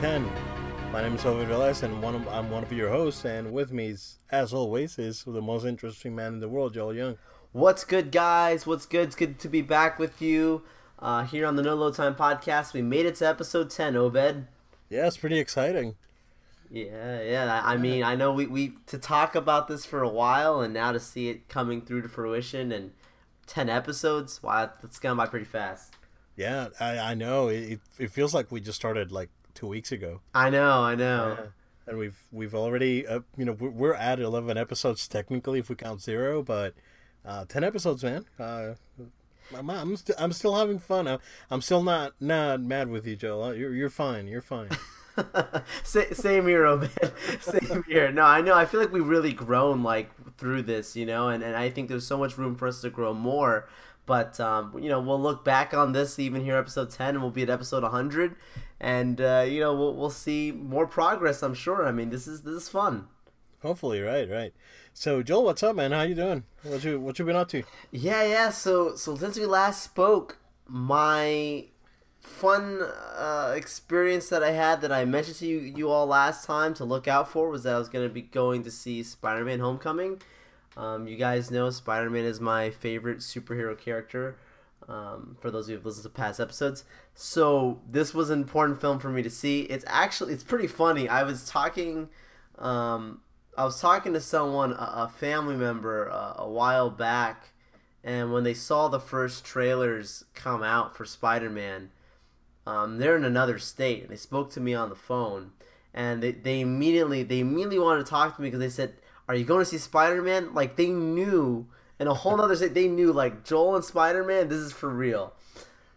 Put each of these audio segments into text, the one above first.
10. My name is Obed Velez, and one of, I'm one of your hosts, and with me, is, as always, is the most interesting man in the world, Joel Young. What's good, guys? What's good? It's good to be back with you uh, here on the No Low Time podcast. We made it to episode 10, Obed. Yeah, it's pretty exciting. Yeah, yeah. I mean, I know we, we to talk about this for a while, and now to see it coming through to fruition and 10 episodes, wow, that's gone by pretty fast. Yeah, I, I know. It, it feels like we just started like two weeks ago. I know, I know. Yeah. And we've we've already, uh, you know, we're, at 11 episodes technically if we count zero, but uh, 10 episodes, man. Uh, I'm, I'm, st- I'm still having fun. I'm, I'm still not not mad with you, Joel. You're, you're fine. You're fine. Same here, Obed. Same here. No, I know. I feel like we've really grown like through this, you know, and, and I think there's so much room for us to grow more. But um, you know, we'll look back on this even here, episode ten, and we'll be at episode 100, and uh, you know, we'll we'll see more progress. I'm sure. I mean, this is this is fun. Hopefully, right, right. So, Joel, what's up, man? How you doing? What you what you been up to? Yeah, yeah. So so since we last spoke, my fun uh, experience that I had that I mentioned to you you all last time to look out for was that I was going to be going to see Spider-Man: Homecoming. Um, you guys know Spider-Man is my favorite superhero character. Um, for those of you who've listened to past episodes, so this was an important film for me to see. It's actually it's pretty funny. I was talking, um, I was talking to someone, a, a family member, uh, a while back, and when they saw the first trailers come out for Spider-Man, um, they're in another state, and they spoke to me on the phone, and they, they immediately they immediately wanted to talk to me because they said, "Are you going to see Spider Man?" Like they knew in a whole other state, they knew like Joel and Spider Man, this is for real.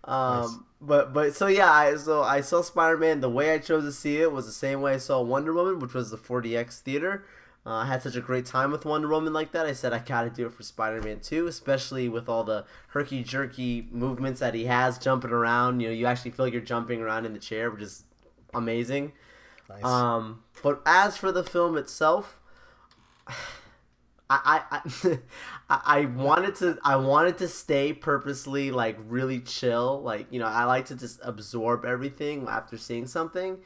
Um, nice. But but so yeah, I, so I saw Spider Man. The way I chose to see it was the same way I saw Wonder Woman, which was the 4DX theater. Uh, I had such a great time with Wonder Woman like that. I said I gotta do it for Spider Man too, especially with all the herky jerky movements that he has jumping around. You know, you actually feel like you're jumping around in the chair, which is amazing. Nice. Um, but as for the film itself, I I, I I wanted to I wanted to stay purposely like really chill. Like you know, I like to just absorb everything after seeing something,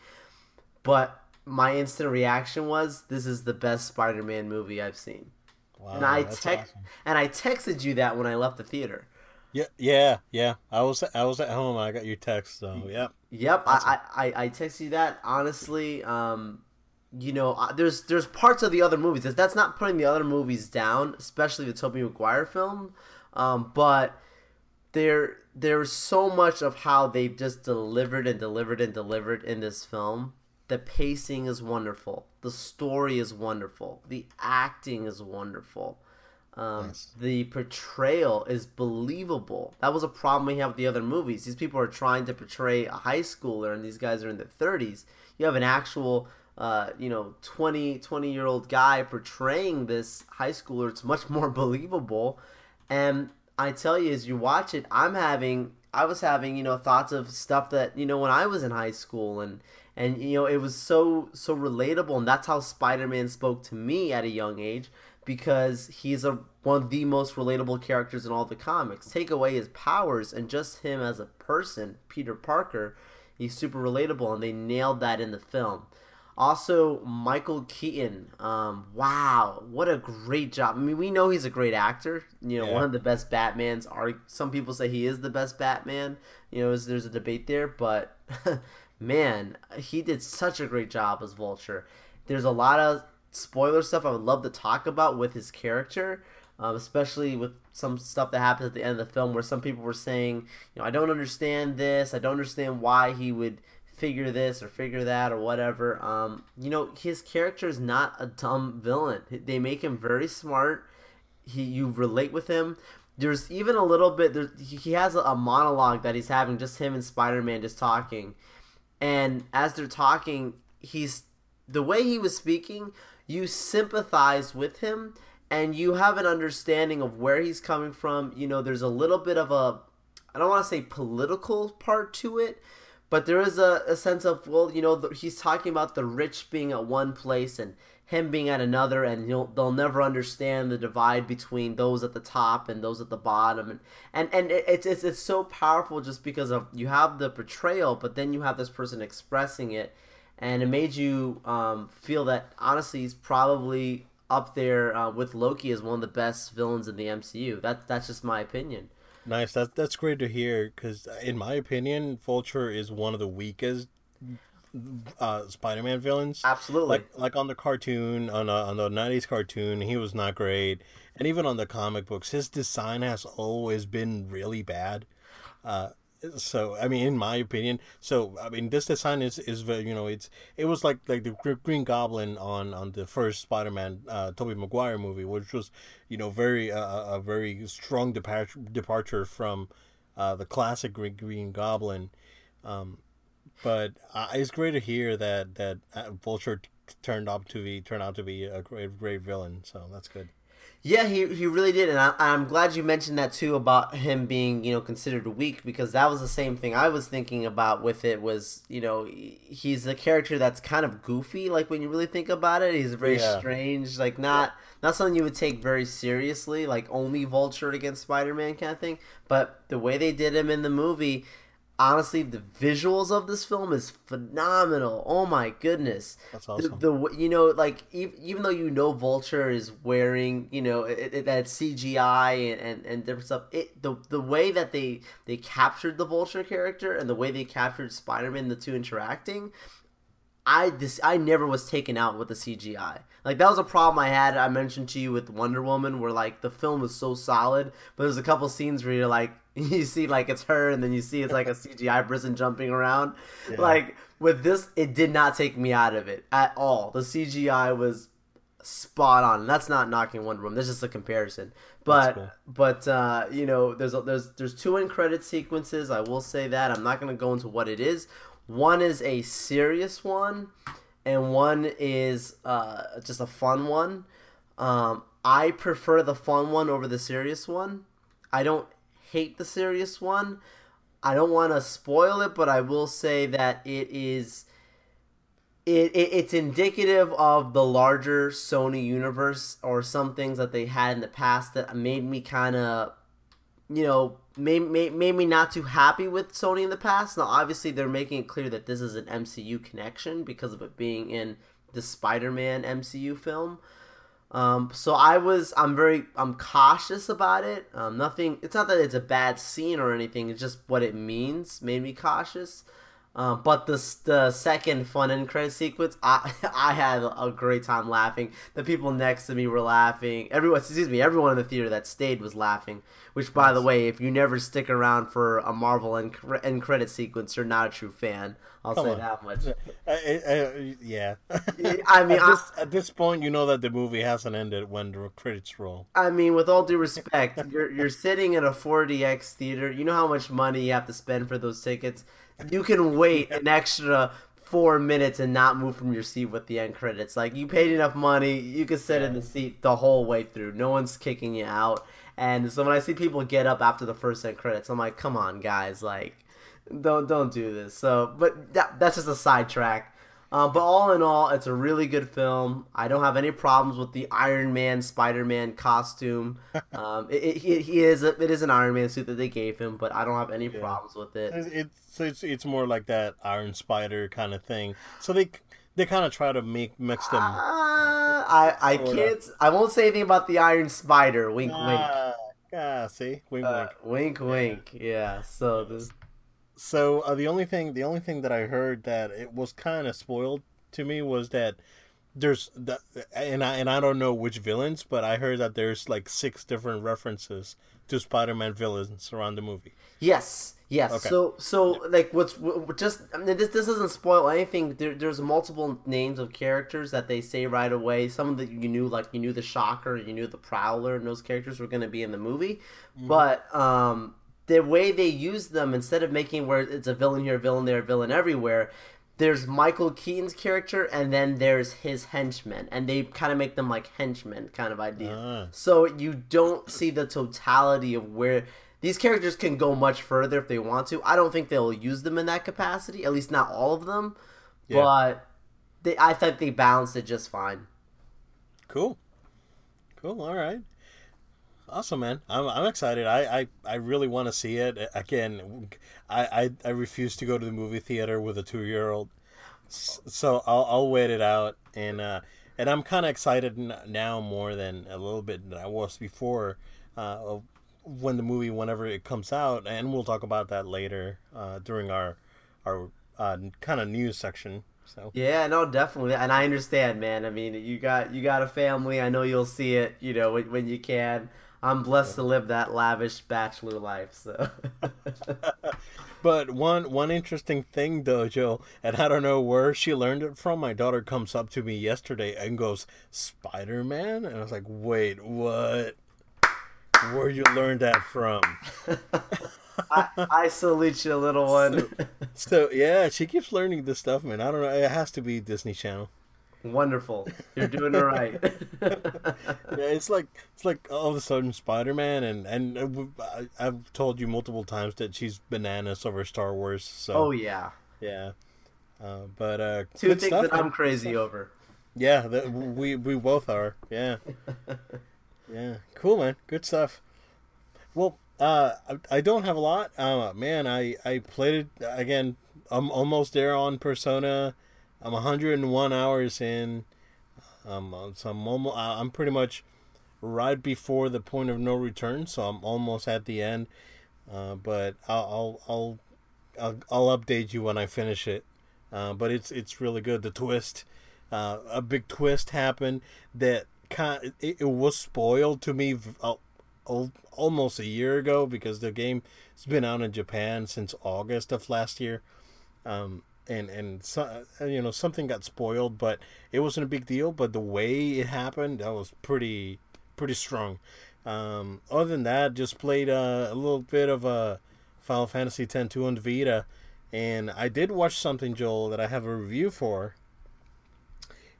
but my instant reaction was, "This is the best Spider-Man movie I've seen." Wow, and I text awesome. and I texted you that when I left the theater. Yeah, yeah, yeah. I was I was at home. I got your text. So yep. Yep. I, I I texted you that. Honestly, um, you know, there's there's parts of the other movies. That's not putting the other movies down, especially the Tobey Maguire film. Um, but there there's so much of how they've just delivered and delivered and delivered in this film the pacing is wonderful. The story is wonderful. The acting is wonderful. Um, nice. The portrayal is believable. That was a problem we have with the other movies. These people are trying to portray a high schooler, and these guys are in their 30s. You have an actual, uh, you know, 20, 20 year old guy portraying this high schooler. It's much more believable. And I tell you, as you watch it, I'm having, I was having, you know, thoughts of stuff that, you know, when I was in high school and, and you know it was so so relatable and that's how spider-man spoke to me at a young age because he's a one of the most relatable characters in all the comics take away his powers and just him as a person peter parker he's super relatable and they nailed that in the film also michael keaton. Um, wow what a great job. I mean we know he's a great actor. You know yeah. one of the best batmans are some people say he is the best batman. You know there's a debate there but man, he did such a great job as Vulture. There's a lot of spoiler stuff I would love to talk about with his character, um, especially with some stuff that happens at the end of the film where some people were saying, you know, I don't understand this, I don't understand why he would figure this or figure that or whatever. Um, you know, his character is not a dumb villain. They make him very smart. He, you relate with him. There's even a little bit. There, he has a, a monologue that he's having, just him and Spider Man just talking and as they're talking he's the way he was speaking you sympathize with him and you have an understanding of where he's coming from you know there's a little bit of a i don't want to say political part to it but there is a, a sense of well you know the, he's talking about the rich being at one place and him being at another, and you'll they'll never understand the divide between those at the top and those at the bottom, and and and it- it's it's it's so powerful just because of you have the portrayal, but then you have this person expressing it, and it made you um, feel that honestly he's probably up there uh, with Loki as one of the best villains in the MCU. That that's just my opinion. Nice. That that's great to hear because, in my opinion, Vulture is one of the weakest uh, Spider-Man villains. Absolutely. Like like on the cartoon on uh, on the '90s cartoon, he was not great, and even on the comic books, his design has always been really bad. Uh, so I mean, in my opinion, so I mean, this design is is very you know it's it was like like the Green Goblin on on the first Spider-Man uh, Tobey Maguire movie, which was you know very uh, a very strong departure departure from uh, the classic Green, Green Goblin. Um, but uh, it's great to hear that that uh, Vulture turned out to be turned out to be a great great villain. So that's good. Yeah, he, he really did, and I, I'm glad you mentioned that too about him being you know considered weak because that was the same thing I was thinking about with it was you know he's a character that's kind of goofy like when you really think about it he's very Yeah. strange like not not something you would take very seriously like only Vulture against Spider Man kind of thing but the way they did him in the movie honestly the visuals of this film is phenomenal oh my goodness That's awesome. the w- you know like even, even though you know vulture is wearing you know it, it, that cgi and, and, and different stuff it the the way that they they captured the vulture character and the way they captured spider-man the two interacting I this I never was taken out with the CGI. Like that was a problem I had. I mentioned to you with Wonder Woman, where like the film was so solid, but there's a couple scenes where you're like, you see like it's her, and then you see it's like a CGI person jumping around. Like with this, it did not take me out of it at all. The CGI was spot on. That's not knocking Wonder Woman. That's just a comparison. But cool. but uh, you know, there's a, there's there's two end credit sequences. I will say that I'm not going to go into what it is. One is a serious one, and one is uh, just a fun one. Um, I prefer the fun one over the serious one. I don't hate the serious one. I don't want to spoil it, but I will say that it is it, it it's indicative of the larger Sony universe or some things that they had in the past that made me kind of you know made, made, made me not too happy with Sony in the past. Now obviously they're making it clear that this is an MCU connection because of it being in the Spider-Man MCU film. Um, so I was, I'm very, I'm cautious about it. Um, nothing. It's not that it's a bad scene or anything. It's just what it means made me cautious. Um, but the the second fun end credit sequence, I I had a great time laughing. The people next to me were laughing. Everyone, excuse me, everyone in the theater that stayed was laughing. Which, by the way, if you never stick around for a Marvel end, end credit sequence, you're not a true fan. I'll Come say on. that much. Uh, uh, yeah. I mean, at I- this, at this point, you know that the movie hasn't ended when the credits roll. I mean, with all due respect, you're you're sitting in a 4DX theater. You know how much money you have to spend for those tickets. You can wait an extra four minutes and not move from your seat with the end credits. Like you paid enough money, you can sit in the seat the whole way through. No one's kicking you out. And so when I see people get up after the first end credits, I'm like, come on, guys, like don't don't do this. So, but that, that's just a sidetrack. Um, but all in all, it's a really good film. I don't have any problems with the Iron Man, Spider Man costume. Um, it, it, he, is a, it is an Iron Man suit that they gave him, but I don't have any problems with it. It's, it's it's more like that Iron Spider kind of thing. So they they kind of try to make mix them. Uh, I I can't. I won't say anything about the Iron Spider. Wink, wink. Ah, ah, see, wink, Uh, wink. wink, wink. Yeah. So this. So uh, the only thing, the only thing that I heard that it was kind of spoiled to me was that there's the, and I and I don't know which villains, but I heard that there's like six different references to Spider-Man villains around the movie. Yes, yes. Okay. So, so like, what's what, just? I mean, this this doesn't spoil anything. There, there's multiple names of characters that they say right away. Some of that you knew, like you knew the Shocker, you knew the Prowler, and those characters were going to be in the movie. But um, the way they use them, instead of making where it's a villain here, villain there, villain everywhere. There's Michael Keaton's character, and then there's his henchmen, and they kind of make them like henchmen kind of idea. Ah. So you don't see the totality of where these characters can go much further if they want to. I don't think they'll use them in that capacity, at least not all of them. Yeah. But they, I think they balanced it just fine. Cool. Cool. All right. Awesome, man. I'm, I'm excited. I, I, I really want to see it. Again, I, I, I refuse to go to the movie theater with a two year old. So I'll, I'll wait it out. And, uh, and I'm kind of excited now more than a little bit than I was before uh, when the movie, whenever it comes out. And we'll talk about that later uh, during our, our uh, kind of news section. So yeah, no, definitely, and I understand, man. I mean, you got you got a family. I know you'll see it, you know, when, when you can. I'm blessed to live that lavish bachelor life. So. but one one interesting thing though, Joe, and I don't know where she learned it from. My daughter comes up to me yesterday and goes, "Spider Man," and I was like, "Wait, what? Where you learned that from?" I, I salute you, little one. So, so, yeah, she keeps learning this stuff, man. I don't know. It has to be Disney Channel. Wonderful. You're doing it right. yeah, it's like it's like all of a sudden Spider Man, and and I, have told you multiple times that she's bananas over Star Wars. So oh yeah, yeah. Uh, but uh, two things stuff, that I'm crazy over. Yeah, that we we both are. Yeah, yeah. Cool, man. Good stuff. Well, uh, I, I don't have a lot. Uh, man, I I played it again. I'm almost there on Persona. I'm 101 hours in. Um, so I'm almost. I'm pretty much right before the point of no return. So I'm almost at the end. Uh, but I'll, I'll I'll I'll update you when I finish it. Uh, but it's it's really good. The twist, uh, a big twist happened that kind it, it was spoiled to me uh, almost a year ago because the game has been out in Japan since August of last year. Um, and and so, you know something got spoiled, but it wasn't a big deal. But the way it happened, that was pretty pretty strong. Um, other than that, just played uh, a little bit of a uh, Final Fantasy X 2 on Vita, and I did watch something, Joel, that I have a review for.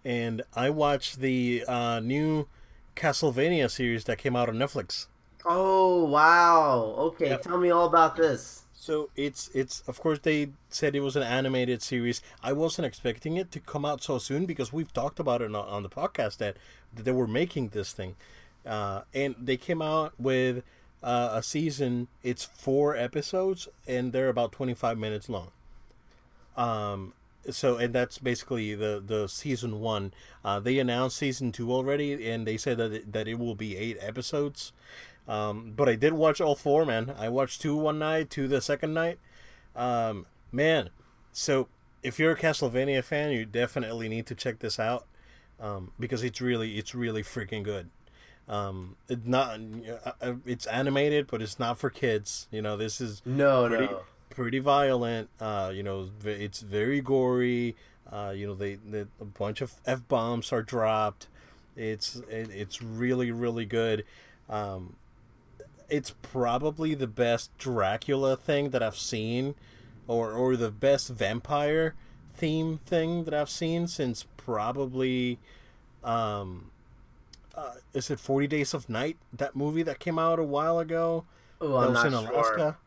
And I watched the uh, new Castlevania series that came out on Netflix. Oh wow! Okay, yep. tell me all about this. So it's it's of course they said it was an animated series. I wasn't expecting it to come out so soon because we've talked about it on, on the podcast that, that they were making this thing, uh, and they came out with uh, a season. It's four episodes and they're about twenty five minutes long. Um, so and that's basically the the season one. Uh, they announced season two already, and they said that it, that it will be eight episodes. Um, but I did watch all four, man. I watched two one night, two the second night. Um, man, so if you're a Castlevania fan, you definitely need to check this out um, because it's really, it's really freaking good. Um, it's not, uh, uh, it's animated, but it's not for kids. You know, this is no, pretty, no, pretty violent. Uh, you know, it's very gory. Uh, you know, they, they a bunch of f bombs are dropped. It's it, it's really really good. Um, it's probably the best Dracula thing that I've seen, or or the best vampire theme thing that I've seen since probably, um, uh, is it Forty Days of Night? That movie that came out a while ago. Oh, I'm not Sure.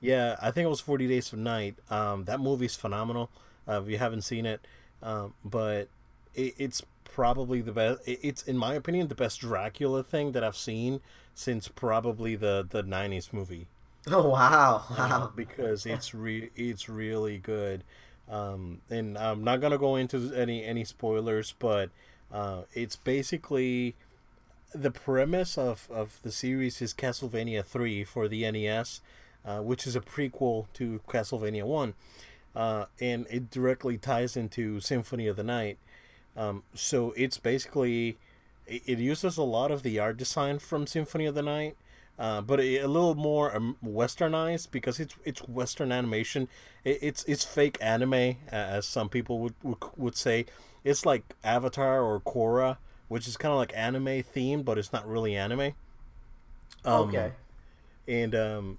Yeah, I think it was Forty Days of Night. Um, that movie's phenomenal. Uh, if you haven't seen it, um, but it, it's probably the best. It, it's in my opinion the best Dracula thing that I've seen since probably the the '90s movie. Oh wow! Uh, wow! Because it's re it's really good, um, and I'm not gonna go into any any spoilers, but uh, it's basically the premise of of the series is Castlevania three for the NES, uh, which is a prequel to Castlevania one, uh, and it directly ties into Symphony of the Night. Um, so it's basically it uses a lot of the art design from Symphony of the Night, uh, but a, a, little more um, westernized because it's it's Western animation. It, it's it's fake anime, as some people would, would would say. It's like Avatar or Korra, which is kind of like anime themed, but it's not really anime. Um, okay. And um,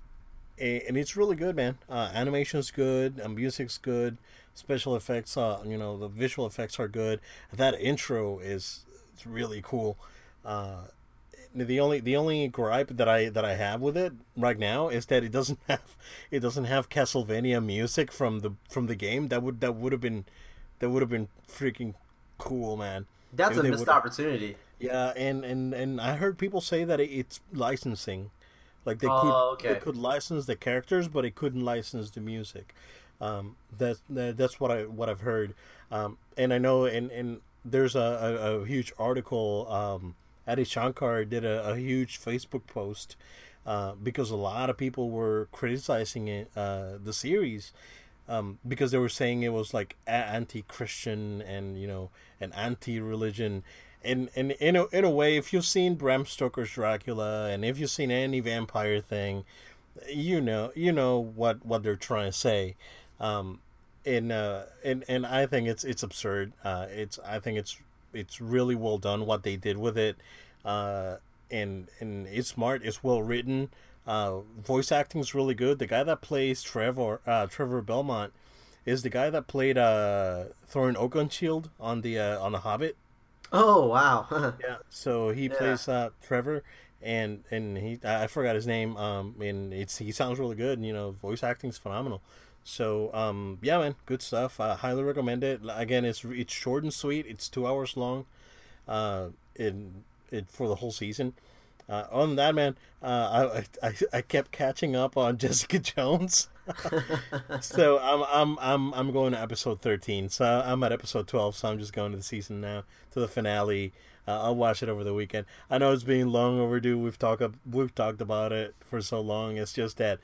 and, it's really good, man. Uh, animation's good, um, music's good, special effects. Uh, you know, the visual effects are good. That intro is it's really cool. Uh, the only the only gripe that I that I have with it right now is that it doesn't have it doesn't have Castlevania music from the from the game. That would that would have been that would have been freaking cool, man. That's if a missed opportunity. Yeah, and and and I heard people say that it's licensing, like they Oh, could okay. they could license the characters, but it couldn't license the music. Um, that's that, that's what I what I've heard. Um, and I know and and there's a, a, a huge article. Um, Adi Shankar did a, a huge Facebook post uh, because a lot of people were criticizing it, uh, the series um, because they were saying it was like anti-Christian and you know an anti-religion, and and in a, in a way, if you've seen Bram Stoker's Dracula and if you've seen any vampire thing, you know you know what what they're trying to say, um, and uh, and and I think it's it's absurd. Uh, it's I think it's it's really well done what they did with it, uh, and and it's smart. It's well written. Uh, voice acting is really good. The guy that plays Trevor uh, Trevor Belmont is the guy that played uh, Thorin Oakenshield on the uh, on the Hobbit. Oh wow. Yeah. So he Yeah. plays uh, Trevor, and and he I forgot his name. Um, and it's he sounds really good. And, you know, voice acting's phenomenal. So um, yeah, man, good stuff. I highly recommend it. Again, it's it's short and sweet. It's two hours long. Uh, in it for the whole season. Uh, than that, man, uh, I, I I kept catching up on Jessica Jones. so I'm I'm I'm I'm going to episode thirteen. So I'm at episode twelve. So I'm just going to the season now to the finale. Uh, I'll watch it over the weekend. I know it's being long overdue. We've talked we've talked about it for so long. It's just that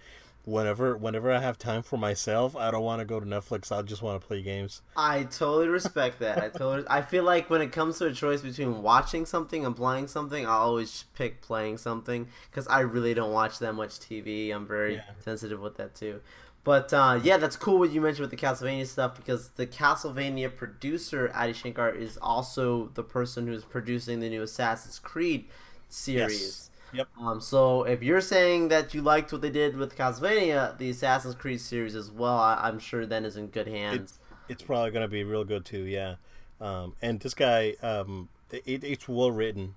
whenever whenever I have time for myself, I don't want to go to Netflix. I just want to play games. I totally respect that. I totally. I feel like when it comes to a choice between watching something and playing something, I always pick playing something because I really don't watch that much TV. I'm very Yeah. sensitive with that too. But uh, yeah, that's cool what you mentioned with the Castlevania stuff because the Castlevania producer Adi Shankar is also the person who's producing the new Assassin's Creed series. Yep. Um, so if you're saying that you liked what they did with Castlevania, the Assassin's Creed series as well, I- I'm sure then is in good hands. It's probably gonna be real good too. Yeah. Um, and this guy, um, it, it's well written.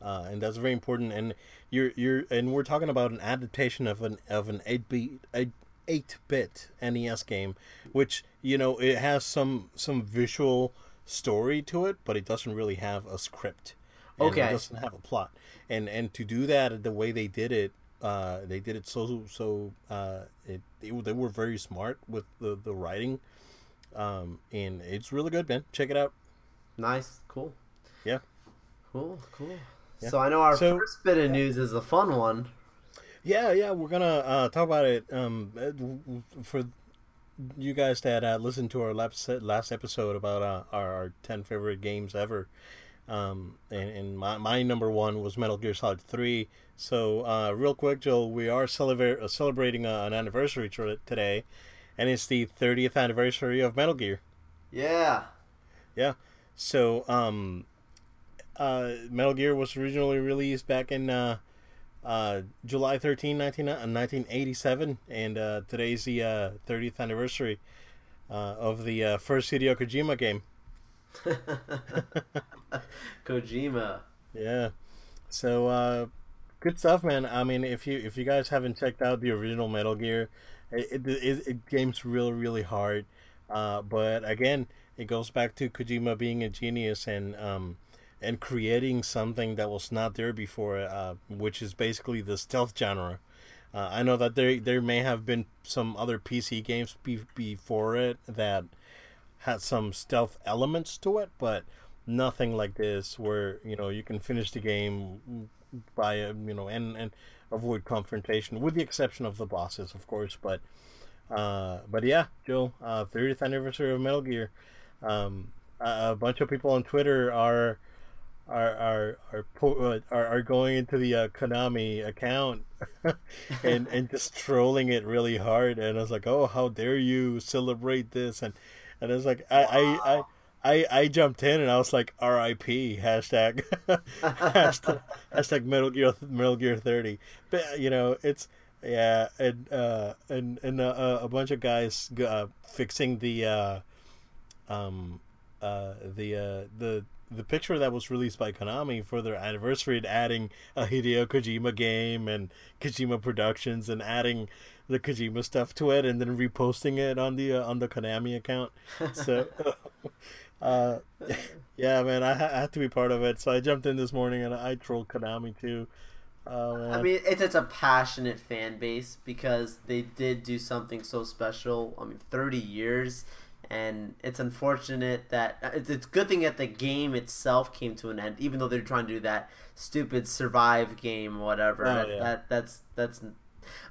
Uh, and that's very important. And you're you're and we're talking about an adaptation of an of an eight bit eight bit NES game, which you know it has some some visual story to it, but it doesn't really have a script. Okay. It doesn't have a plot. And and to do that the way they did it, uh, they did it so so uh, it, it they were very smart with the the writing. Um, and it's really good, man. Check it out. Nice, cool, Yeah. cool, cool. Yeah. So I know our So- first bit of news is a fun one. Yeah, yeah, we're gonna uh, talk about it. Um, uh, for you guys that uh, listened to our last last episode about uh, our, our ten favorite games ever, um, and, and my my number one was Metal Gear Solid Three. So, uh, real quick, Joel, we are celebrate uh, celebrating uh, an anniversary tr- today, and it's the thirtieth anniversary of Metal Gear. Yeah. Yeah. So, um, uh, Metal Gear was originally released back in uh, uh, July 13, 19, uh, 1987, and uh, today's the uh, 30th anniversary uh, of the uh, first Hideo Kojima game. Kojima. Yeah. So, uh, good stuff, man. I mean, if you if you guys haven't checked out the original Metal Gear, it it, it, it game's really really hard. Uh, but again, it goes back to Kojima being a genius and um, and creating something that was not there before, uh, which is basically the stealth genre. Uh, I know that there there may have been some other PC games be- before it that had some stealth elements to it, but nothing like this where you know you can finish the game by you know and and avoid confrontation with the exception of the bosses of course but uh but yeah joe uh 30th anniversary of metal gear. Um a, bunch of people on twitter are are are are uh, are, are going into the uh, Konami account and and just trolling it really hard and I was like oh how dare you celebrate this? And and I was like I I, I I, I jumped in and I was like R.I.P. hashtag hashtag, hashtag Metal Gear Metal Gear Thirty, but you know it's yeah and uh and and uh, a bunch of guys uh, fixing the uh um uh the uh the the picture that was released by Konami for their anniversary and adding a Hideo Kojima game and Kojima Productions and adding the Kojima stuff to it and then reposting it on the uh, on the Konami account. So Uh, yeah, man, I, I had to be part of it, so I jumped in this morning and I trolled Konami too. Man. I mean, it's it's a passionate fan base because they did do something so special. I mean, thirty years, and it's unfortunate that it's it's a good thing that the game itself came to an end, even though they're trying to do that stupid survive game or whatever. Oh, that, yeah. that that's that's.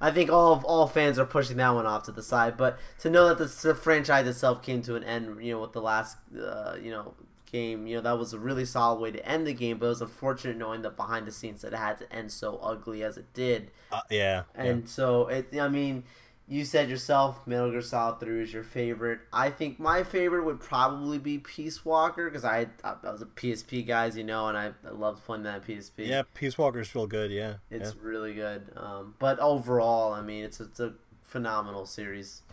I think all of all fans are pushing that one off to the side, but to know that the, the franchise itself came to an end, you know, with the last, uh, you know, game, you know, that was a really solid way to end the game. But it was unfortunate knowing that behind the scenes that it had to end so ugly as it did. Uh, yeah, And so it, I mean, you said yourself, Metal Gear Solid Three is your favorite. I think my favorite would probably be Peace Walker because I, I was a PSP guy, as you know, and I, I loved playing that PSP. yeah. Peace Walker's feel good. Yeah, It's yeah. really good. Um, but overall, I mean, it's it's a phenomenal series.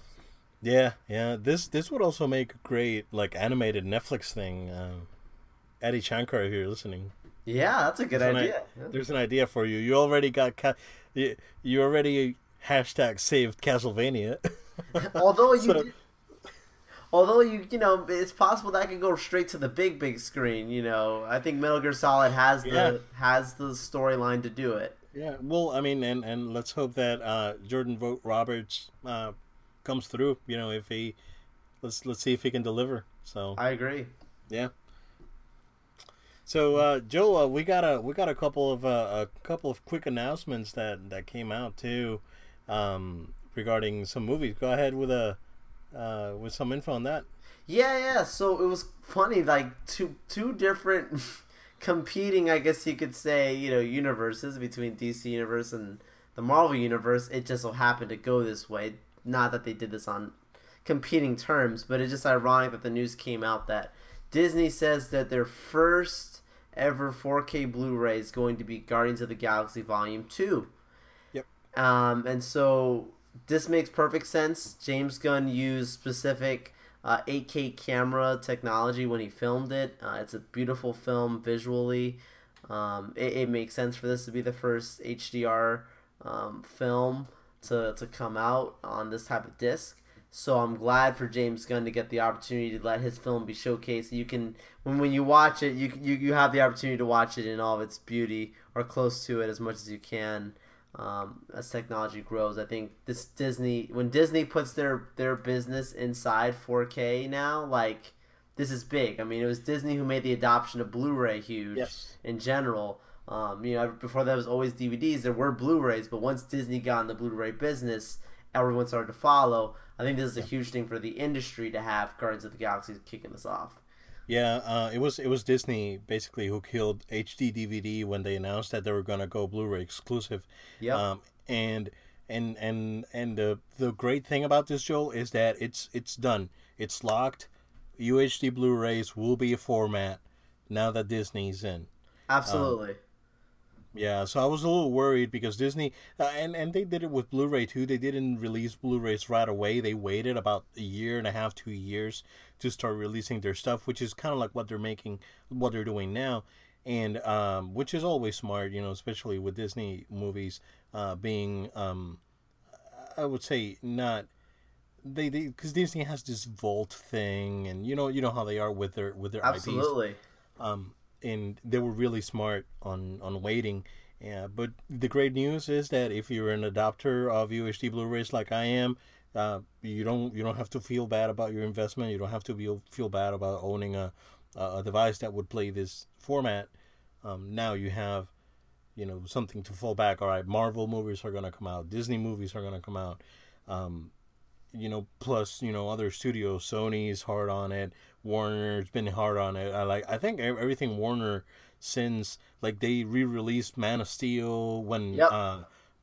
Yeah, yeah. This this would also make a great like animated Netflix thing. Um, Adi Shankar, if you're listening, Yeah, that's a good There's idea. i- Yeah. there's an idea for you. You already got ca- you, you already hashtag saved Castlevania. although you, So- did- although you, you know, it's possible that could go straight to the big, big screen. You know, I think Metal Gear Solid has the Yeah. has the storyline to do it. yeah, well, I mean, and and let's hope that uh, Jordan Vogt Roberts uh, comes through. You know, if he let's let's see if he can deliver. So I agree. yeah. So uh, Joe, uh, we got a we got a couple of uh, a couple of quick announcements that that came out too, um, regarding some movies. Go ahead with a uh, with some info on that. Yeah, yeah. So it was funny, like two two different competing, I guess you could say, you know, universes between DC universe and the Marvel universe. It just so happened to go this way. Not that they did this on competing terms, but it's just ironic that the news came out that Disney says that their first ever 4K Blu-ray is going to be Guardians of the Galaxy Volume 2. Um, and so this makes perfect sense. James Gunn used specific uh, 8K camera technology when he filmed it. Uh, it's a beautiful film visually. Um, it, it makes sense for this to be the first HDR um, film to, to come out on this type of disc. So I'm glad for James Gunn to get the opportunity to let his film be showcased. You can when when you watch it, you you, you have the opportunity to watch it in all of its beauty or close to it as much as you can. Um, as technology grows, I think this Disney when Disney puts their their business inside 4K now, like this is big. I mean, it was Disney who made the adoption of Blu-ray huge Yes. in general. Um, you know, before that was always DVDs. There were Blu-rays, but once Disney got in the Blu-ray business, everyone started to follow. I think this is a huge thing for the industry to have Guardians of the Galaxy kicking this off. Yeah, uh, it was it was Disney basically who killed HD DVD when they announced that they were gonna go Blu-ray exclusive. Yep. Um, and and and and the the great thing about this, Joel, is that it's it's done. It's locked. UHD Blu-rays will be a format now that Disney's in. Absolutely. Yeah, so I was a little worried because Disney, uh, and and they did it with Blu-ray too. They didn't release Blu-rays right away. They waited about a year and a half, two years to start releasing their stuff, which is kind of like what they're making, what they're doing now, and um, which is always smart, you know, especially with Disney movies uh, being, um, I would say, not they they because Disney has this vault thing, and you know you know how they are with their with their IPs Absolutely. um, and they were really smart on on waiting. Yeah, but the great news is that if you're an adopter of UHD Blu-rays like I am, uh, you don't you don't have to feel bad about your investment. You don't have to feel feel bad about owning a a device that would play this format. Um, now you have, you know, something to fall back. All right, Marvel movies are gonna come out. Disney movies are gonna come out. Um, you know, plus you know other studios. Sony's hard on it. Warner's been hard on it. I like. I think everything Warner since like they re-released Man of Steel when Yep. uh,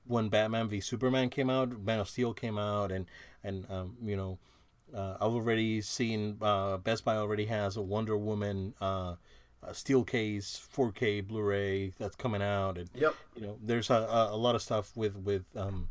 when Batman v Superman came out. Man of Steel came out, and and um, you know, uh, I've already seen uh, Best Buy already has a Wonder Woman uh, steel case 4K Blu-ray that's coming out, and Yep. you know, there's a, a, a lot of stuff with with um,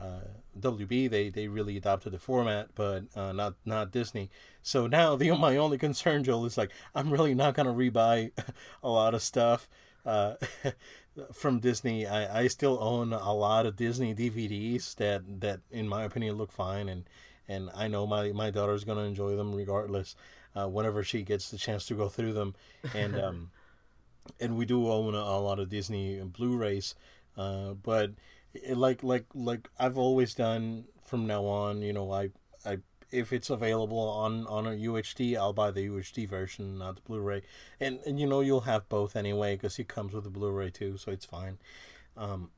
uh, WB. They they really adopted the format, but uh, not not Disney. So now the my only concern, Joel, is like I'm really not gonna rebuy a lot of stuff uh, from Disney. I, I still own a lot of Disney DVDs that that in my opinion look fine and. and I know my my daughter's gonna enjoy them regardless. Uh, whenever she gets the chance to go through them, and um, and we do own a, a lot of Disney Blu-rays, uh, but like like like I've always done from now on, you know, I I if it's available on on a UHD, I'll buy the UHD version, not the Blu-ray, and and you know you'll have both anyway because it comes with the Blu-ray too, so it's fine. Um,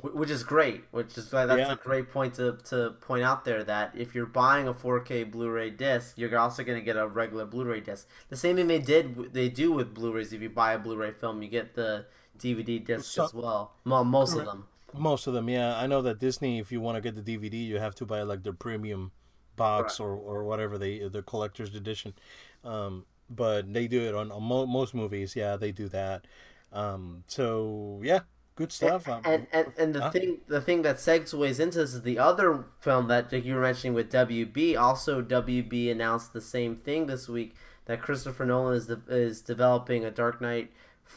which is great. Which is why that's yeah. a great point to, to point out there that if you're buying a 4K Blu-ray disc, you're also going to get a regular Blu-ray disc. The same thing they did they do with Blu-rays. If you buy a Blu-ray film, you get the DVD disc so, as well. Well, most of them. Most of them, yeah. I know that Disney, if you want to get the DVD, you have to buy like their premium box right. or, or whatever they the collector's edition. Um, but they do it on, on mo- most movies. Yeah, they do that. Um, so yeah, good stuff. And and, and, and the huh? thing the thing that segues into this is the other film that you were mentioning with WB. Also, WB announced the same thing this week that Christopher Nolan is the, is developing a Dark Knight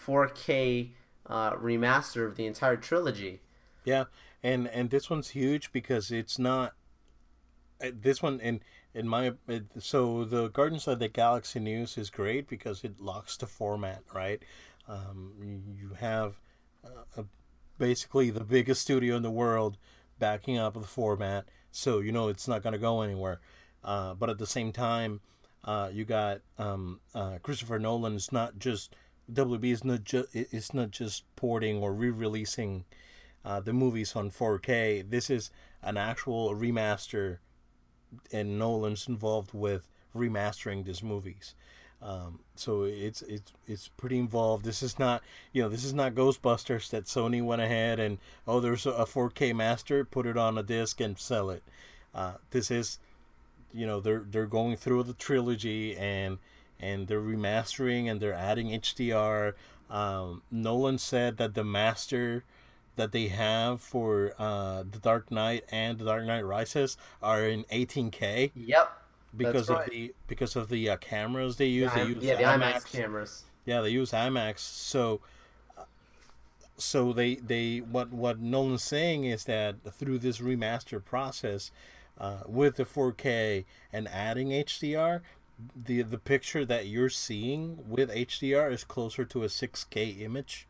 4K uh, remaster of the entire trilogy. Yeah, and and this one's huge because it's not uh, this one in in my so the Guardians of the Galaxy news is great because it locks the format right. Um, you have uh, a, basically the biggest studio in the world backing up the format, so you know it's not going to go anywhere. Uh, but at the same time, uh, you got um, uh, Christopher Nolan is not just WB is not just it's not just porting or re-releasing uh, the movies on 4K. This is an actual remaster, and Nolan's involved with remastering these movies. Um, so it's it's it's pretty involved. This is not you know this is not Ghostbusters that Sony went ahead and oh there's a 4K master, put it on a disc and sell it. Uh, this is you know they're they're going through the trilogy and and they're remastering and they're adding HDR. Um, Nolan said that the master that they have for uh, the Dark Knight and the Dark Knight Rises are in 18K. Yep. Because of the because of the uh, cameras they use, the, they use yeah, the IMAX. IMAX cameras. Yeah, they use IMAX. So, so they they what what Nolan's saying is that through this remaster process, uh, with the 4K and adding HDR, the the picture that you're seeing with HDR is closer to a 6K image.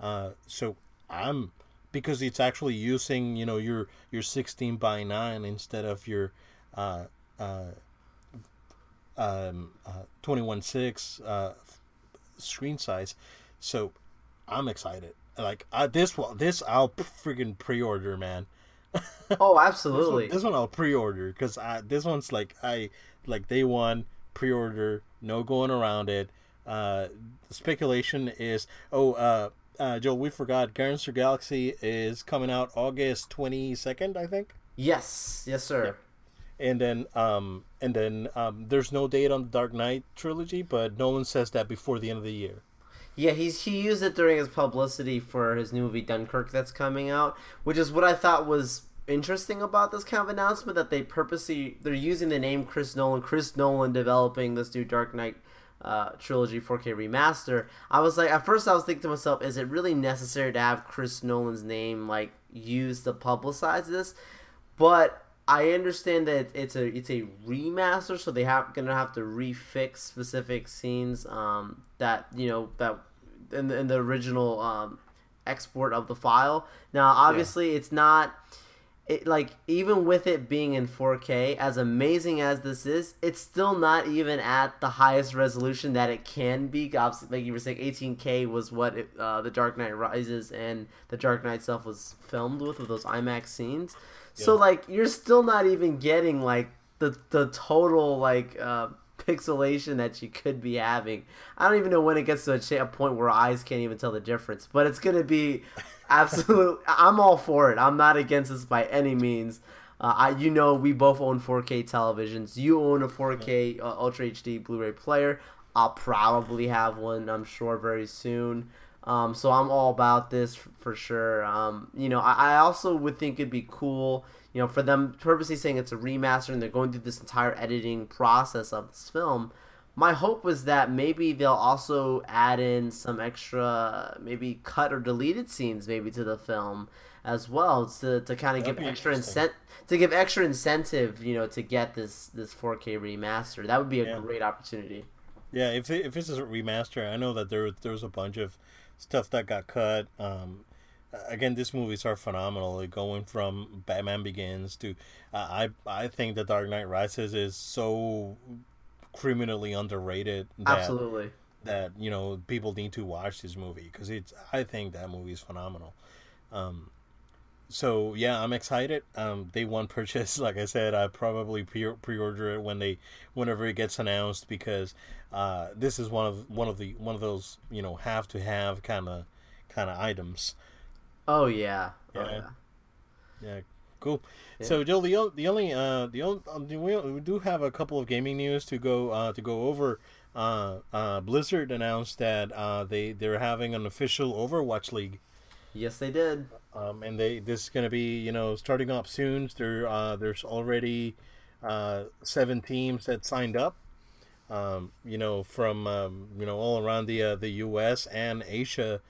Uh, so I'm because it's actually using you know your your 16 by 9 instead of your uh, uh, um, uh, 21 6 uh, screen size. So I'm excited. Like I, this one, this I'll freaking pre-order, man. Oh, absolutely. this, one, this one I'll pre-order because I this one's like I like day one pre-order, no going around it. Uh, speculation is oh uh uh, Joe, we forgot Guardians of Galaxy is coming out August twenty second, I think. Yes, yes, sir. Yeah. And then, um, and then, um, there's no date on the Dark Knight trilogy, but Nolan says that before the end of the year. Yeah, he's he used it during his publicity for his new movie Dunkirk that's coming out, which is what I thought was interesting about this kind of announcement that they purposely they're using the name Chris Nolan, Chris Nolan developing this new Dark Knight uh, trilogy 4K remaster, I was like, at first I was thinking to myself, is it really necessary to have Chris Nolan's name like used to publicize this? But I understand that it's a it's a remaster, so they have gonna have to refix specific scenes um, that you know that in the, in the original um, export of the file. Now, obviously, yeah. it's not it, like even with it being in 4K, as amazing as this is, it's still not even at the highest resolution that it can be. Obviously, like you were saying, 18K was what it, uh, the Dark Knight Rises and the Dark Knight stuff was filmed with with those IMAX scenes. Yeah. So like you're still not even getting like the the total like uh, pixelation that you could be having. I don't even know when it gets to a, a point where eyes can't even tell the difference, but it's gonna be absolute. I'm all for it. I'm not against this by any means. Uh, I, you know, we both own 4K televisions. You own a 4K uh, Ultra HD Blu-ray player. I'll probably have one. I'm sure very soon. Um, so I'm all about this for, for sure. Um, you know, I, I, also would think it'd be cool, you know, for them purposely saying it's a remaster and they're going through this entire editing process of this film my hope was that maybe they'll also add in some extra maybe cut or deleted scenes maybe to the film as well to, to kind of give extra incent to give extra incentive, you know, to get this this 4K remaster. That would be a yeah. great opportunity. Yeah, if it, if it's a remaster, I know that there there was a bunch of stuff that got cut. Um, again, these movies are phenomenal. Like going from Batman Begins to, uh, I I think The Dark Knight Rises is so criminally underrated. That, Absolutely. That you know people need to watch this movie because it's. I think that movie is phenomenal. Um, so yeah, I'm excited. Um, day one purchase, like I said, I probably pre pre-order it when they, whenever it gets announced, because uh, this is one of one of the one of those you know have to have kind of kind of items. Oh yeah. Oh, yeah. yeah. Cool. Yeah. So Joe, the the only uh the only um, we do have a couple of gaming news to go uh to go over. Uh, uh, Blizzard announced that uh, they they're having an official Overwatch League. Yes, they did. Um, and they this is going to be you know starting up soon. There uh, there's already uh, seven teams that signed up. Um, you know from um, you know all around the uh, the U.S. and Asia.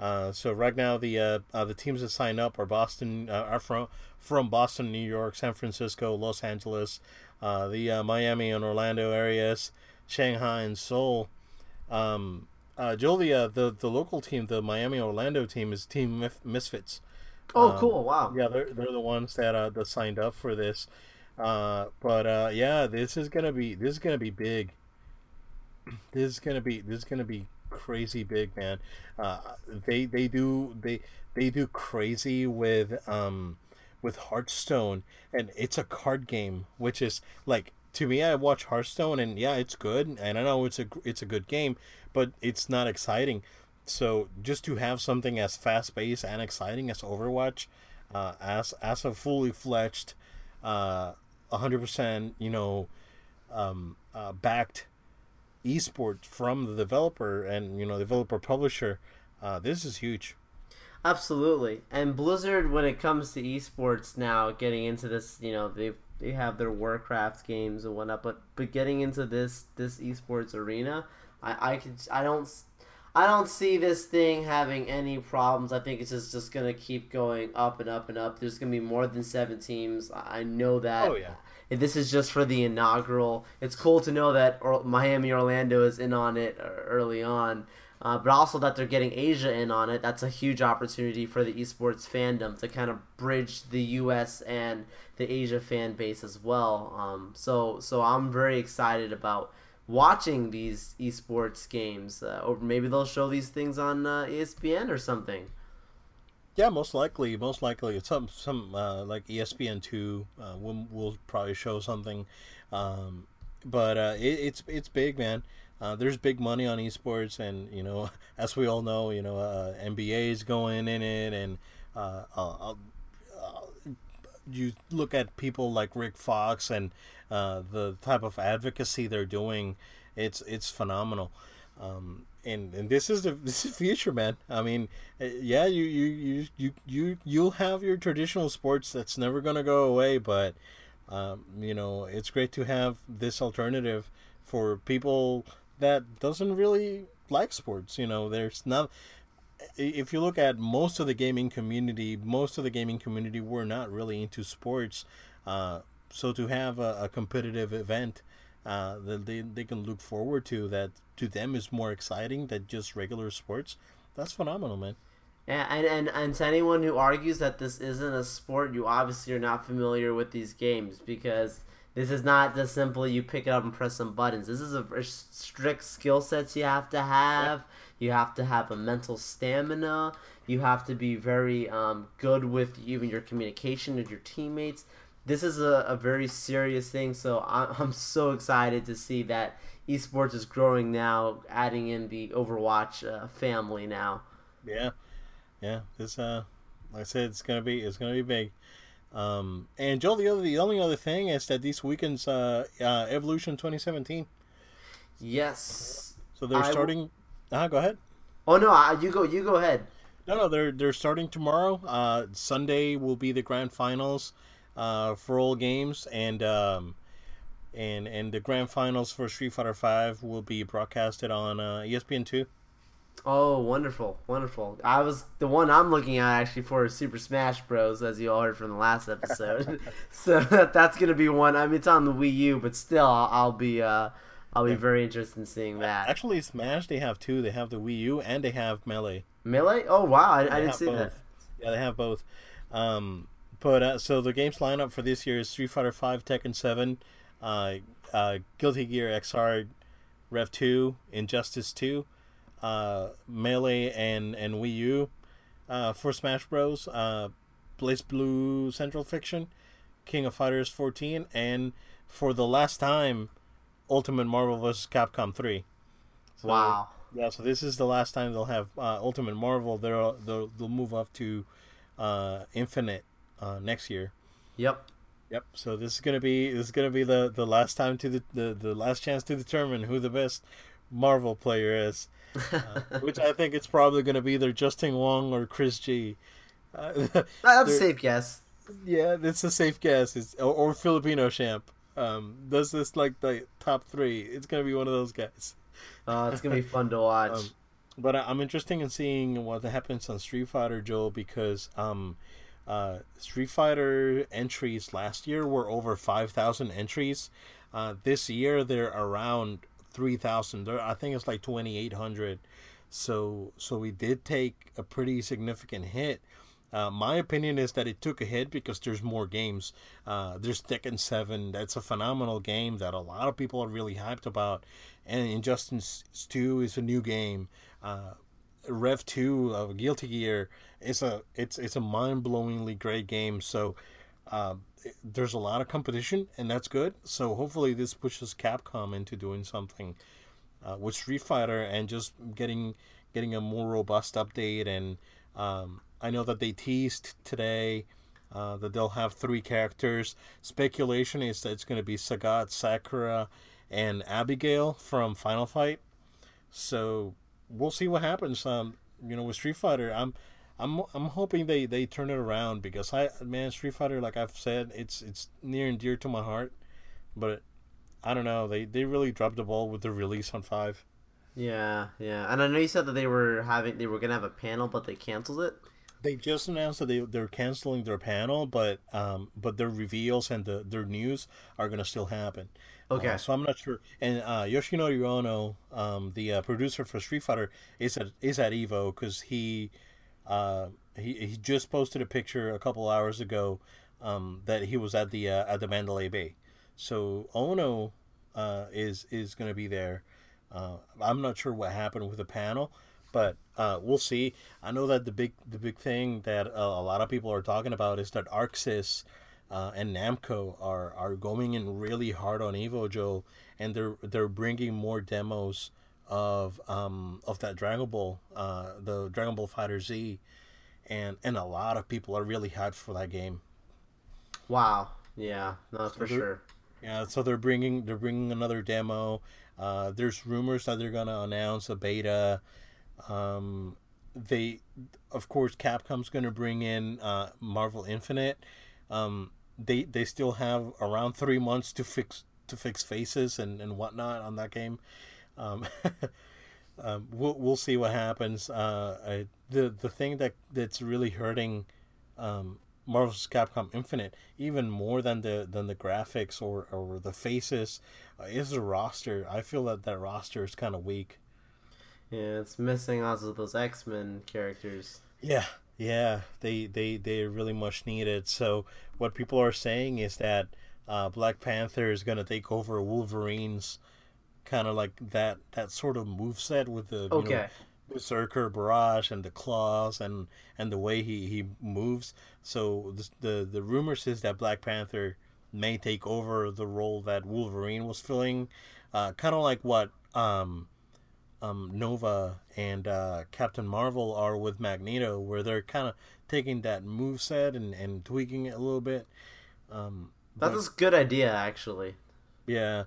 Uh, so right now the uh, uh, the teams that sign up are Boston uh, are from from Boston, New York, San Francisco, Los Angeles, uh, the uh, Miami and Orlando areas, Shanghai and Seoul. Um, uh, Julia, the the local team, the Miami Orlando team, is Team Misfits. Oh, um, cool! Wow. Yeah, they're they're the ones that uh, that signed up for this. Uh, but uh, yeah, this is gonna be this is gonna be big. This is gonna be this is gonna be crazy big, man. Uh, they they do they they do crazy with um with Hearthstone, and it's a card game, which is like to me. I watch Hearthstone, and yeah, it's good, and I know it's a it's a good game, but it's not exciting. So just to have something as fast paced and exciting as Overwatch, uh, as as a fully fledged, uh, hundred percent, you know, um, uh, backed esports from the developer and you know developer publisher uh, this is huge absolutely and blizzard when it comes to esports now getting into this you know they they have their warcraft games and whatnot but but getting into this this esports arena i i could i don't I don't see this thing having any problems. I think it's just, just going to keep going up and up and up. There's going to be more than seven teams. I know that. Oh, yeah this is just for the inaugural. It's cool to know that Miami Orlando is in on it early on, uh, but also that they're getting Asia in on it. That's a huge opportunity for the esports fandom to kind of bridge the U.S. and the Asia fan base as well. Um, so so I'm very excited about watching these esports games. Uh, or maybe they'll show these things on uh, ESPN or something. Yeah, most likely, most likely, it's some some uh, like ESPN two uh, will will probably show something, um, but uh, it, it's it's big, man. Uh, there's big money on esports, and you know, as we all know, you know, uh, NBA is going in it, and uh, uh, uh, you look at people like Rick Fox and uh, the type of advocacy they're doing. It's it's phenomenal. Um, and and this is the this is future, man. I mean, eh, yeah, you you you you you you'll have your traditional sports that's never gonna go away, but um, you know, it's great to have this alternative for people that doesn't really like sports. You know, there's not. If you look at most of the gaming community, most of the gaming community were not really into sports. Uh, so to have a, a competitive event uh, that they, they can look forward to that to them is more exciting than just regular sports. That's phenomenal, man. Yeah, and, and, and to anyone who argues that this isn't a sport, you obviously are not familiar with these games because this is not just simply you pick it up and press some buttons. This is a strict skill sets you have to have. You have to have a mental stamina. You have to be very um, good with even your communication with your teammates this is a, a very serious thing. So I'm, I'm so excited to see that esports is growing now, adding in the Overwatch uh, family now. Yeah, yeah. This uh, like I said, it's gonna be it's gonna be big. Um, and Joel, the other the only other thing is that this weekends uh, uh Evolution 2017. Yes. So they're I starting. Ah, go ahead. Oh no, I, you go. You go ahead. No, no, they're they're starting tomorrow. Uh, Sunday will be the grand finals uh, for all games, and um, and and the grand finals for Street Fighter Five will be broadcasted on uh, ESPN two. Oh, wonderful, wonderful. I was the one I'm looking at actually for Super Smash Bros. As you all heard from the last episode. so that, that's gonna be one. I mean, it's on the Wii U, but still, I'll, I'll be uh, I'll be very interested in seeing that. Actually, Smash they have two. They have the Wii U and they have Melee. Melee? Oh wow, I, I didn't see both. that. Yeah, they have both. Um, but uh, so the games lineup for this year is Street Fighter Five, Tekken Seven, uh, uh, Guilty Gear XR, Rev Two, Injustice Two, uh, Melee, and and Wii U. Uh, for Smash Bros. Uh, BlazBlue Central Fiction, King of Fighters 14, and for the last time, Ultimate Marvel vs. Capcom 3. So, Wow. yeah, so this is the last time they'll have uh, Ultimate Marvel. They'll, they'll they'll move up to uh, Infinite uh, next year. Yep. Yep. So this is gonna be this is gonna be the, the last time to the, the the last chance to determine who the best Marvel player is, uh, which I think it's probably gonna be either Justin Wong or Chris G. Uh, That's a safe guess. yeah, it's a safe guess. It's or, or Filipino champ. Um, does this like the top three? It's gonna be one of those guys. Oh, it's gonna be fun to watch. Um, But I'm interested in seeing what happens on Street Fighter, Joe, because um, uh, Street Fighter entries last year were over 5,000 entries. Uh, this year they're around 3,000. I think it's like 2,800. So so we did take a pretty significant hit. Uh, my opinion is that it took a hit because there's more games. Uh, there's Tekken 7. That's a phenomenal game that a lot of people are really hyped about. And Injustice 2 is a new game. Uh, Rev 2 of Guilty Gear is a it's it's a mind-blowingly great game. So uh, there's a lot of competition, and that's good. So hopefully this pushes Capcom into doing something uh, with Street Fighter and just getting getting a more robust update. And um, I know that they teased today uh, that they'll have three characters. Speculation is that it's going to be Sagat, Sakura, and Abigail from Final Fight. So we'll see what happens. Um, you know, with Street Fighter, I'm. I'm, I'm hoping they, they turn it around because I man Street Fighter like I've said it's it's near and dear to my heart, but I don't know they, they really dropped the ball with the release on five. yeah, yeah. And I know you said that they were having they were gonna have a panel, but they canceled it. They just announced that they they're canceling their panel, but um but their reveals and the, their news are gonna still happen. Okay. Uh, so I'm not sure. And uh, Yoshinori Ono, um, the uh, producer for Street Fighter, is at is at Evo because he, uh, he he just posted a picture a couple hours ago, um, that he was at the uh, at the Mandalay Bay. So Ono, uh, is is going to be there. Uh, I'm not sure what happened with the panel, but we'll see. I know that the big the big thing that a lot of people are talking about is that ArcSys uh, and Namco are, are going in really hard on Evo Joe, and they're they're bringing more demos of um of that Dragon Ball, uh, the Dragon Ball Fighter Z, and and a lot of people are really hyped for that game. Wow. Yeah. No, for they're- sure. Yeah, so they're bringing they're bringing another demo. Uh, there's rumors that they're gonna announce a beta. Um, they, of course, Capcom's gonna bring in uh, Marvel Infinite. Um, they they still have around three months to fix to fix faces and, and whatnot on that game. Um, um, we'll we'll see what happens. Uh, I, the the thing that that's really hurting um, Marvel's Capcom Infinite even more than the than the graphics or, or the faces uh, is the roster. I feel that that roster is kind of weak. Yeah, it's missing also those X Men characters. Yeah, yeah, they they they really much needed. So what people are saying is that uh, Black Panther is gonna take over Wolverine's kind of like that that sort of moveset with the you know, Okay. Berserker barrage and the claws and and the way he he moves. So the the, the rumors is that Black Panther may take over the role that Wolverine was filling, uh, kind of like what um, um, Nova and uh, Captain Marvel are with Magneto, where they're kind of taking that move set and, and tweaking it a little bit. Um, but- That's a good idea, actually. yeah,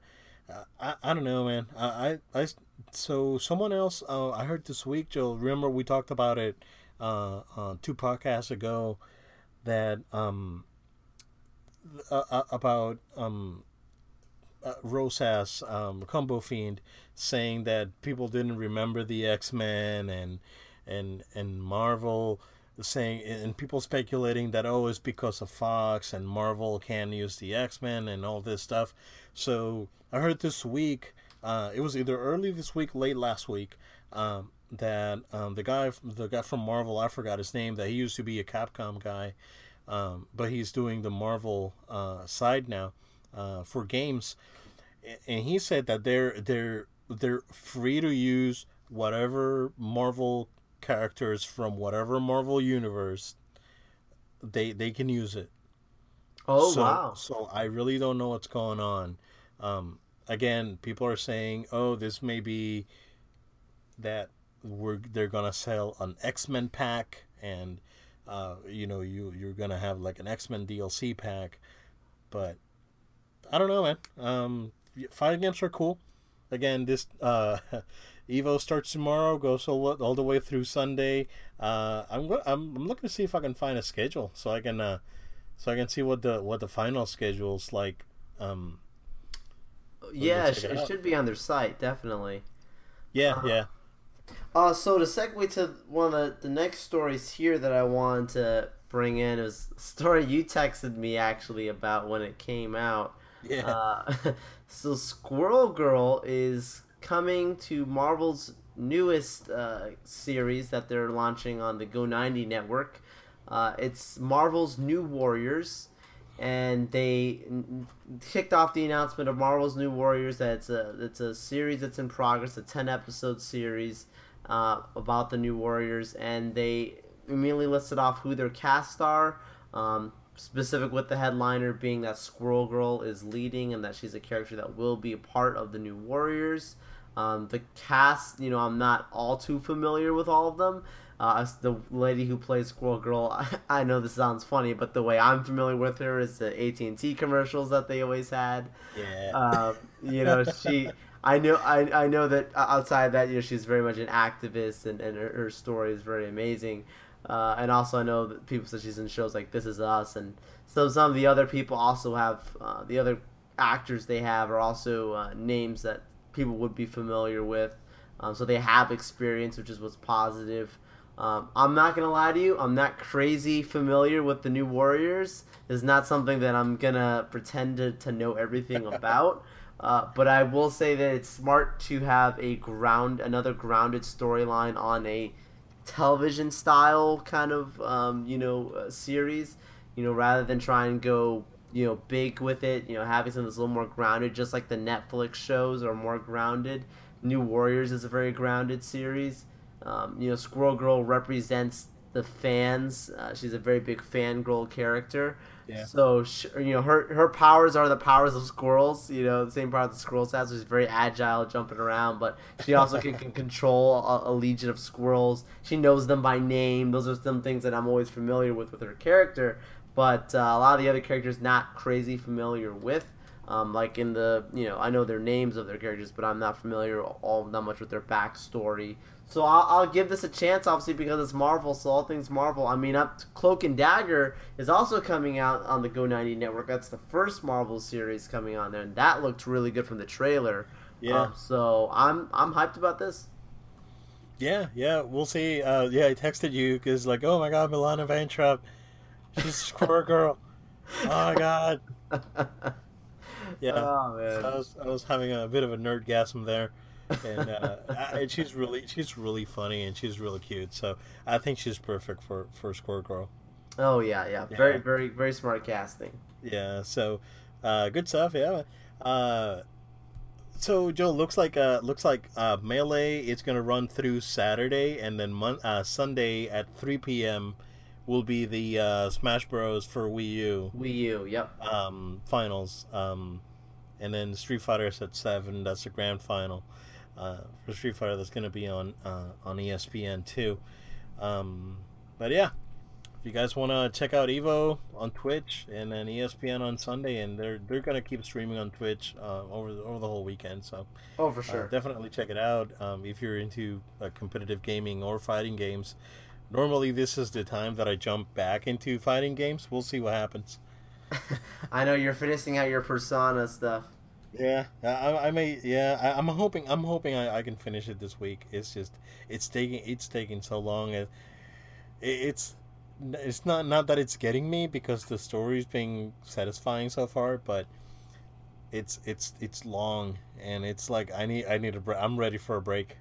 I, I don't know, man. I, I, I so someone else uh, I heard this week, Joe. Remember we talked about it uh, uh, two podcasts ago that um uh, uh, about um uh, Rosas, um, Combo Fiend, saying that people didn't remember the X Men and and and Marvel saying and people speculating that oh it's because of Fox and Marvel can't use the X Men and all this stuff. So I heard this week, uh, it was either early this week, late last week, um, that um, the guy the guy from Marvel I forgot his name that he used to be a Capcom guy, um, but he's doing the Marvel uh, side now uh, for games, and he said that they're they're they're free to use whatever Marvel characters from whatever Marvel universe. They they can use it. Oh so, wow! So I really don't know what's going on. Um, again, people are saying, "Oh, this may be that we're they're gonna sell an X Men pack, and uh, you know you you're gonna have like an X Men DLC pack." But I don't know, man. Um, fighting games are cool. Again, this uh, Evo starts tomorrow, goes all, all the way through Sunday. Uh, I'm, I'm I'm looking to see if I can find a schedule so I can uh, so I can see what the what the final schedule's like. Um, yeah, it, it should be on their site, definitely. Yeah, uh, yeah. Uh, so to segue to one of the, the next stories here that I wanted to bring in is a story you texted me actually about when it came out. Yeah. Uh, so Squirrel Girl is coming to Marvel's newest uh, series that they're launching on the Go 90 network. Uh, it's Marvel's New Warriors, and they kicked off the announcement of Marvel's New Warriors. That it's a it's a series that's in progress, a ten episode series uh, about the New Warriors, and they immediately listed off who their cast are. Um, specific with the headliner being that Squirrel Girl is leading and that she's a character that will be a part of the New Warriors. Um, the cast, you know, I'm not all too familiar with all of them. Uh, the lady who plays Squirrel Girl, I, I, know this sounds funny, but the way I'm familiar with her is the AT and T commercials that they always had. Yeah. Uh, you know, she. I know. I, I know that outside that, you know, she's very much an activist, and, and her, her story is very amazing. Uh, and also, I know that people say she's in shows like This Is Us, and so some of the other people also have uh, the other actors they have are also uh, names that people would be familiar with. Um, so they have experience, which is what's positive. Um, I'm not gonna lie to you. I'm not crazy familiar with the new Warriors. It's not something that I'm gonna pretend to, to know everything about. Uh, but I will say that it's smart to have a ground, another grounded storyline on a television style kind of um, you know uh, series. You know, rather than try and go you know big with it. You know, having something that's a little more grounded, just like the Netflix shows are more grounded. New Warriors is a very grounded series. Um, you know, Squirrel Girl represents the fans. Uh, she's a very big fangirl character. Yeah. So she, you know her her powers are the powers of squirrels. You know the same power the squirrels have. So she's very agile, jumping around. But she also can, can control a, a, legion of squirrels. She knows them by name. Those are some things that I'm always familiar with with her character but uh, a lot of the other characters not crazy familiar with. Um, like in the, you know, I know their names of their characters, but I'm not familiar all that much with their backstory. So I'll, I'll give this a chance, obviously, because it's Marvel. So all things Marvel. I mean, up Cloak and Dagger is also coming out on the Go 90 network. That's the first Marvel series coming on there, and that looked really good from the trailer. Yeah. Um, so I'm I'm hyped about this. Yeah, yeah, we'll see. Uh, yeah, I texted you because like, oh my god, Milana Vayntrub She's a squirrel girl. Oh my god. Yeah. Oh, man. So I was I was having a bit of a nerd gasm there. And, uh, and she's really she's really funny and she's really cute. So I think she's perfect for for Squirrel Girl. Oh yeah, yeah, yeah. very very very smart casting. Yeah, so uh, good stuff. Yeah. Uh, so Joe looks like uh, looks like uh, melee. It's gonna run through Saturday and then mon- uh, Sunday at three p.m will be the uh, Smash Bros for Wii U. Wii U, yep. Um, finals. Um, and then Street Fighter is at seven. That's the grand final uh, for Street Fighter. That's going to be on uh, on ESPN too. Um, but yeah, if you guys want to check out Evo on Twitch and then ESPN on Sunday, and they're they're going to keep streaming on Twitch uh, over the, over the whole weekend. So oh, for uh, sure, definitely check it out um, if you're into uh, competitive gaming or fighting games normally this is the time that I jump back into fighting games. We'll see what happens. I know you're finishing out your Persona stuff. Yeah, I, I may. Yeah, I, am hoping. I'm hoping I, I can finish it this week. It's just it's taking it's taking so long. It, it's it's not not that it's getting me because the story's being satisfying so far, but it's it's it's long and it's like I need I need a break. I'm ready for a break.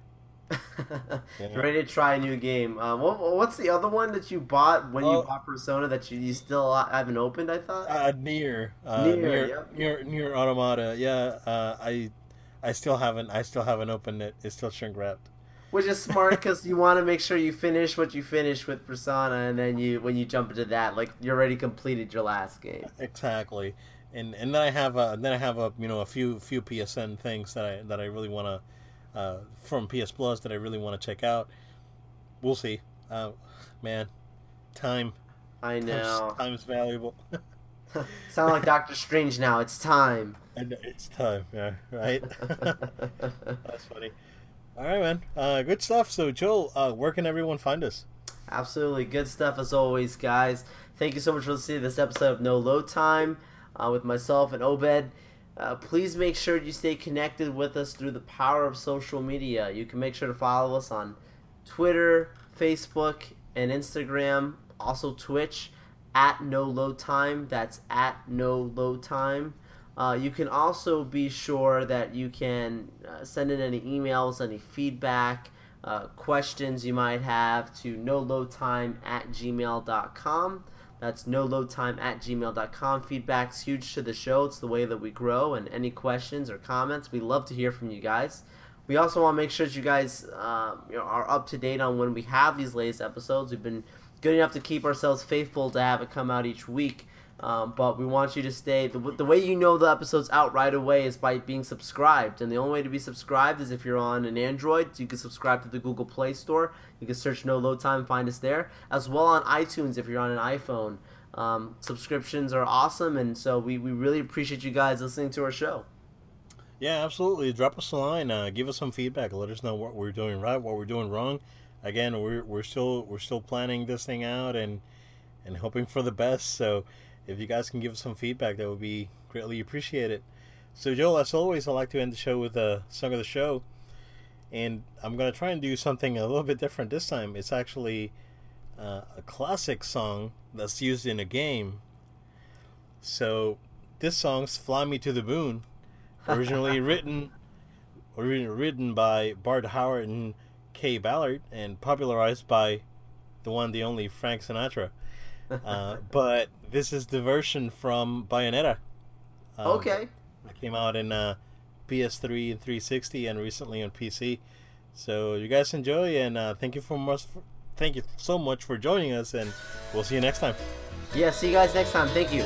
Yeah. Ready to try a new game. Uh, what, what's the other one that you bought when you bought Persona that you, you still haven't opened? I thought. Uh, NieR. Uh, NieR. NieR, yep. NieR. NieR Automata. Yeah. Uh, I I still haven't I still haven't opened it. It's still shrink wrapped. Which is smart because you want to make sure you finish what you finish with Persona, and then you when you jump into that, like you already completed your last game. Exactly, and and then I have a then I have a you know a few few PSN things that I that I really want to uh, from PS Plus that I really want to check out. We'll see. Uh, man, time. I know. Time's, is valuable. Sound like Doctor Strange now. It's time. And it's time. Yeah. Right. That's funny. All right, man. Uh, good stuff. So, Joel, uh, where can everyone find us? Absolutely. Good stuff as always, guys. Thank you so much for listening to this episode of No Load Time uh, with myself and Obed. Uh, please make sure you stay connected with us through the power of social media. You can make sure to follow us on Twitter, Facebook, and Instagram. Also, Twitch at No Load Time. That's at No Load Time. Uh, you can also be sure that you can uh, send in any emails, any feedback, uh, questions you might have to noloadtime at gmail.com. That's no load time at gmail.com. Feedback's huge to the show. It's the way that we grow. And any questions or comments, we love to hear from you guys. We also want to make sure that you guys uh, are up to date on when we have these latest episodes. We've been good enough to keep ourselves faithful to have it come out each week. Um, but we want you to stay. The, the way you know the episode's out right away is by being subscribed. And the only way to be subscribed is if you're on an Android. You can subscribe to the Google Play Store. You can search No Load Time, find us there. As well on iTunes if you're on an iPhone. Um, subscriptions are awesome. And so we, we really appreciate you guys listening to our show. Yeah, absolutely. Drop us a line. Uh, give us some feedback. Let us know what we're doing right, what we're doing wrong. Again, we're, we're still we're still planning this thing out and and hoping for the best. So if you guys can give us some feedback, that would be greatly appreciated. So, Joel, as always, I like to end the show with a song of the show. And I'm going to try and do something a little bit different this time. It's actually uh, a classic song that's used in a game. So, this song's Fly Me to the Moon, originally written originally written by Bart Howard and Kaye Ballard and popularized by the one, the only Frank Sinatra. Uh, but this is the version from Bayonetta. Um, okay. It came out in uh, PS3 and 360 and recently on PC. So you guys enjoy and uh, thank you for much. For, thank you so much for joining us, and we'll see you next time. Yeah, see you guys next time. Thank you.